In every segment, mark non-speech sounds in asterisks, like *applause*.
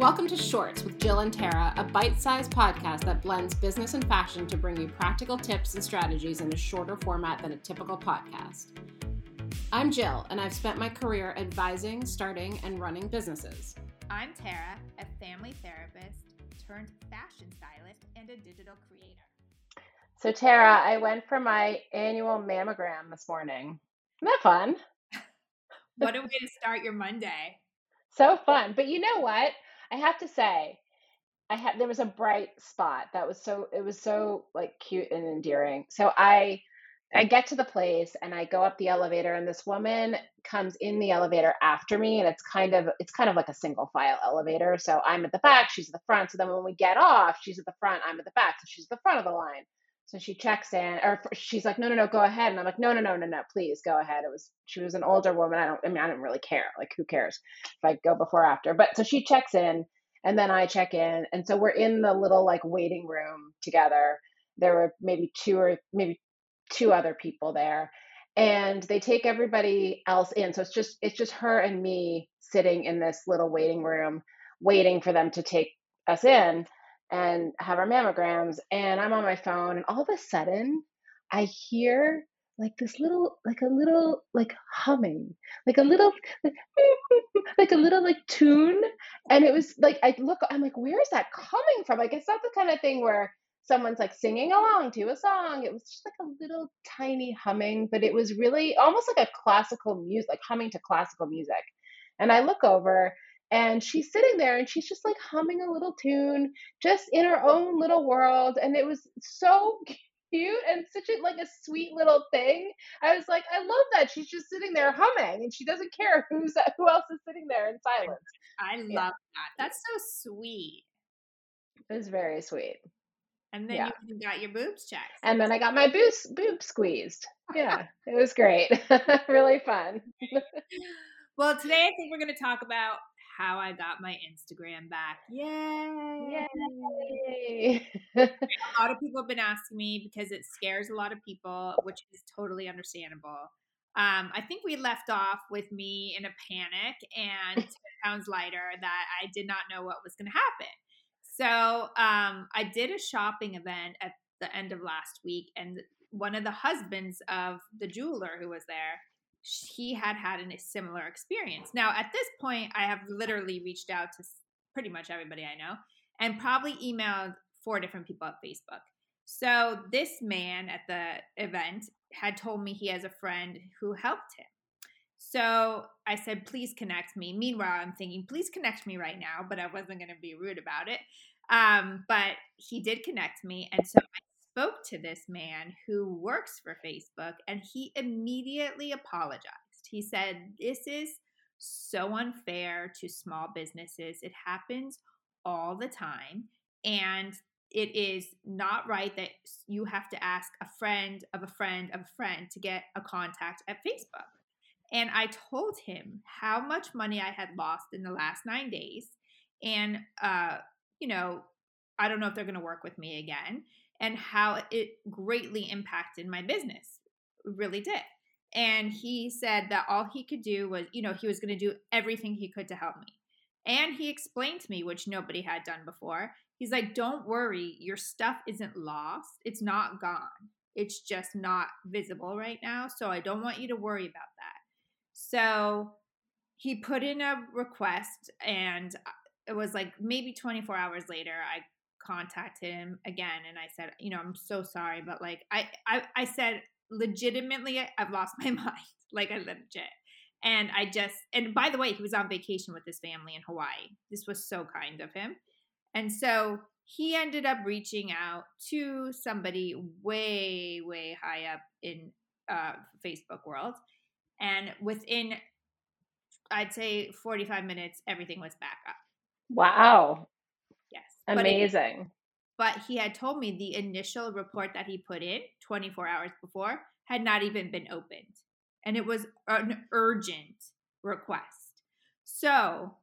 Welcome to Shorts with Jill and Tara, a bite sized podcast that blends business and fashion to bring you practical tips and strategies in a shorter format than a typical podcast. I'm Jill, and I've spent my career advising, starting, and running businesses. I'm Tara, a family therapist turned fashion stylist and a digital creator. So, Tara, I went for my annual mammogram this morning. Isn't that fun? *laughs* what a way to start your Monday. So fun. But you know what? I have to say, I had there was a bright spot that was so it was so like cute and endearing. So I I get to the place and I go up the elevator and this woman comes in the elevator after me and it's kind of it's kind of like a single file elevator. So I'm at the back, she's at the front. So then when we get off, she's at the front, I'm at the back. So she's at the front of the line. So she checks in, or she's like, no, no, no, go ahead. And I'm like, no, no, no, no, no, please go ahead. It was, she was an older woman. I don't, I mean, I don't really care. Like, who cares if I go before or after? But so she checks in and then I check in. And so we're in the little like waiting room together. There were maybe two or maybe two other people there. And they take everybody else in. So it's just, it's just her and me sitting in this little waiting room, waiting for them to take us in and have our mammograms and I'm on my phone and all of a sudden I hear like this little like a little like humming like a little like, *laughs* like a little like tune and it was like I look I'm like where is that coming from? Like it's not the kind of thing where someone's like singing along to a song. It was just like a little tiny humming but it was really almost like a classical music like humming to classical music. And I look over and she's sitting there and she's just like humming a little tune just in her own little world and it was so *laughs* cute and such a like a sweet little thing. I was like i love that she's just sitting there humming and she doesn't care *laughs* who's who else is sitting there in silence. I love yeah. that. That's so sweet. It was very sweet. And then yeah. you got your boobs checked. And then i got my boobs boob squeezed. Yeah *laughs* it was great. Really fun. Well today i think we're going to talk about how I got my Instagram back. Yay! Yay! *laughs* a lot of people have been asking me because it scares a lot of people, which is totally understandable. Um, I think we left off with me in a panic and *laughs* 10 pounds lighter that I did not know what was going to happen. So um, I did a shopping event at the end of last week, and one of the husbands of the jeweler who was there he had had a similar experience. Now, at this point, I have literally reached out to pretty much everybody I know and probably emailed four different people at Facebook. So, this man at the event had told me he has a friend who helped him. So, I said, please connect me. Meanwhile, I'm thinking, please connect me right now, but I wasn't going to be rude about it. Um, but he did connect me. And so I spoke to this man who works for Facebook and he immediately apologized. He said, This is so unfair to small businesses. It happens all the time. And it is not right that you have to ask a friend of a friend of a friend to get a contact at Facebook. And I told him how much money I had lost in the last nine days. And, uh, you know, I don't know if they're going to work with me again and how it greatly impacted my business. It really did. And he said that all he could do was, you know, he was going to do everything he could to help me. And he explained to me, which nobody had done before. He's like, don't worry, your stuff isn't lost. It's not gone. It's just not visible right now. So I don't want you to worry about that. So he put in a request, and uh, it was like maybe 24 hours later, I contacted him again and I said, you know, I'm so sorry, but like I I, I said legitimately I've lost my *laughs* mind. Like I legit. And I just and by the way, he was on vacation with his family in Hawaii. This was so kind of him. And so he ended up reaching out to somebody way, way high up in uh, Facebook world. And within, I'd say 45 minutes, everything was back up. Wow. Amazing. But, but he had told me the initial report that he put in 24 hours before had not even been opened. And it was an urgent request. So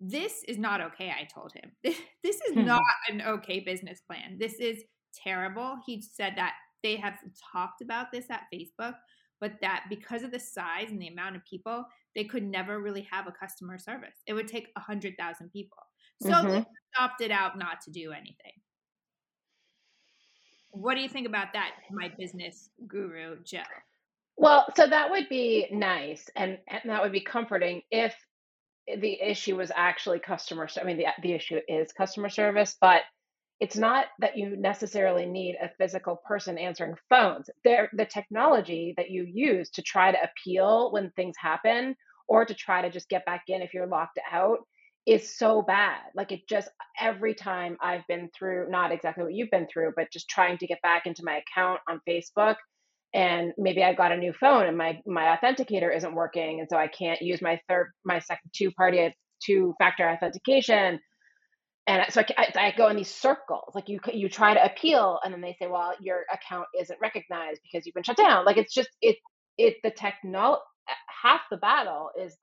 this is not okay, I told him. *laughs* This is hmm. not *laughs* an okay business plan. This is terrible. He said that they have talked about this at Facebook, but that because of the size and the amount of people, they could never really have a customer service. It would take a hundred thousand people. So mm-hmm. they opted out not to do anything. What do you think about that, my business guru, Joe? Well, so that would be nice and, and that would be comforting if the issue was actually customer I mean the the issue is customer service, but it's not that you necessarily need a physical person answering phones. There the technology that you use to try to appeal when things happen or to try to just get back in if you're locked out is so bad. Like it just every time I've been through not exactly what you've been through, but just trying to get back into my account on Facebook and maybe I got a new phone and my my authenticator isn't working and so I can't use my third my second two party two factor authentication and so I, I, go in these circles like you you try to appeal and then they say well your account isn't recognized because you've been shut down like it's just it it the technology half the battle is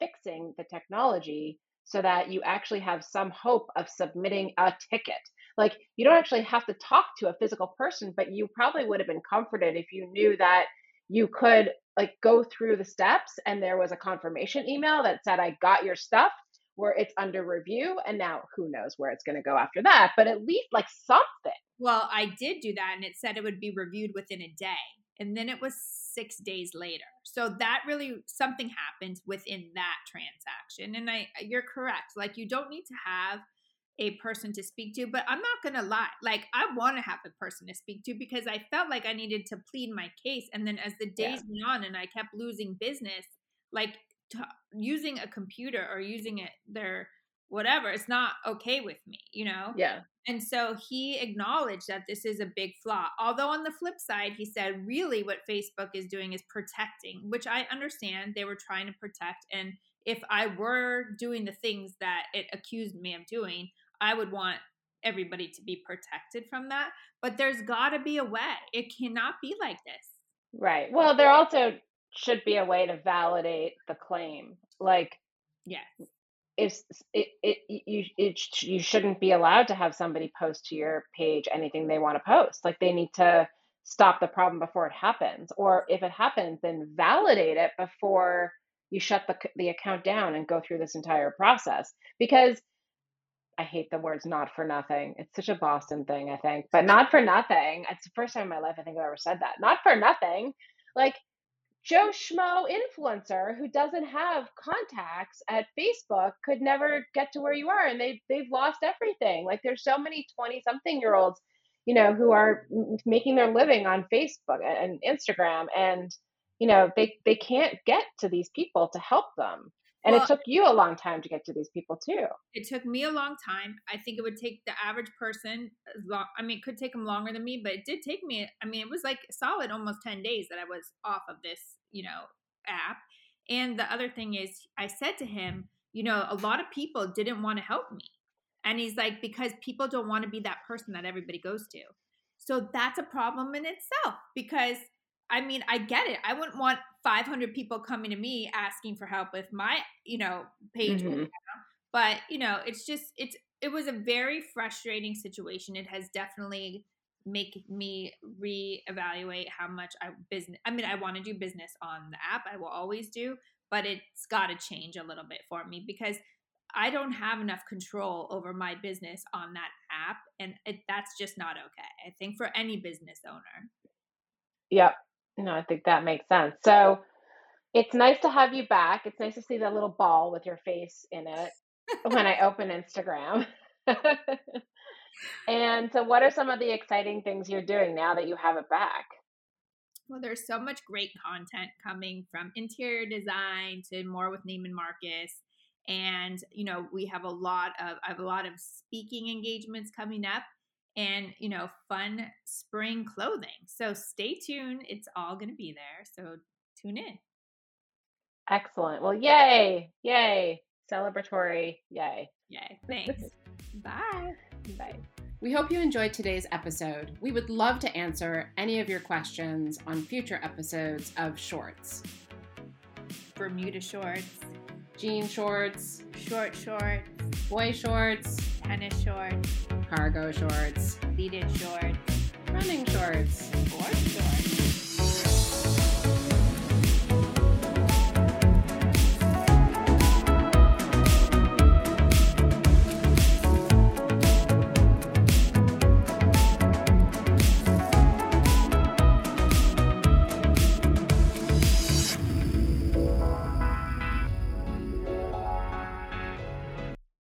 fixing the technology so that you actually have some hope of submitting a ticket. Like you don't actually have to talk to a physical person but you probably would have been comforted if you knew that you could like go through the steps and there was a confirmation email that said i got your stuff where it's under review and now who knows where it's going to go after that but at least like something. Well i did do that and it said it would be reviewed within a day and then it was six days later. So that really something happened within that transaction. And i you're correct. Like you don't need to have a person to speak to but i'm not gonna lie like i want to have a person to speak to because i felt like i needed to plead my case. And then as the days yeah. went on and i kept losing business like t- using a computer or using it their whatever it's not okay with me you know? Yeah and so he acknowledged that this is a big flaw although on the flip side he said really what facebook is doing is protecting which i understand they were trying to protect and if i were doing the things that it accused me of doing I would want everybody to be protected from that. But there's got to be a way. It cannot be like this. Right. Well, there also should be a way to validate the claim. Like, yes. If it, it you it you shouldn't be allowed to have somebody post to your page anything they want to post. Like they need to stop the problem before it happens, or if it happens, then validate it before you shut the the account down and go through this entire process. Because I hate the words not for nothing. It's such a Boston thing, I think. But not for nothing. It's the first time in my life I think I've ever said that. Not for nothing. Like Joe Schmo influencer who doesn't have contacts at Facebook could never get to where you are and they they've lost everything. Like there's so many 20 something year olds, you know, who are making their living on Facebook and Instagram and you know, they they can't get to these people to help them. And well, it took you a long time to get to these people too. It took me a long time. I think it would take the average person long. I mean, it could take them longer than me, but it did take me. I mean, it was like solid almost 10 days that I was off of this, you know, app. And the other thing is, I said to him, you know, a lot of people didn't want to help me. And he's like, because people don't want to be that person that everybody goes to. So that's a problem in itself because I mean, I get it. I wouldn't want 500 people coming to me asking for help with my, you know, page. Mm-hmm. But, you know, it's just, it's, it was a very frustrating situation. It has definitely make me reevaluate how much I business. I mean, I want to do business on the app. I will always do, but it's got to change a little bit for me because I don't have enough control over my business on that app, and it, that's just not okay. I think for any business owner. Yep, no, I think that makes sense. So it's nice to have you back. It's nice to see that little ball with your face in it when I open Instagram. *laughs* and so, what are some of the exciting things you're doing now that you have it back? Well, there's so much great content coming from interior design to more with Neiman Marcus. And, you know, we have a lot of, I have a lot of speaking engagements coming up and you know fun spring clothing. So stay tuned it's all going to be there so tune in. Excellent. Well yay yay celebratory yay. Yay thanks. Bye. Bye. We hope you enjoyed today's episode. We would love to answer any of your questions on future episodes of Shorts. Bermuda shorts, jean shorts, short shorts, boy shorts, tennis shorts, cargo shorts, pleated shorts, running shorts. For sure.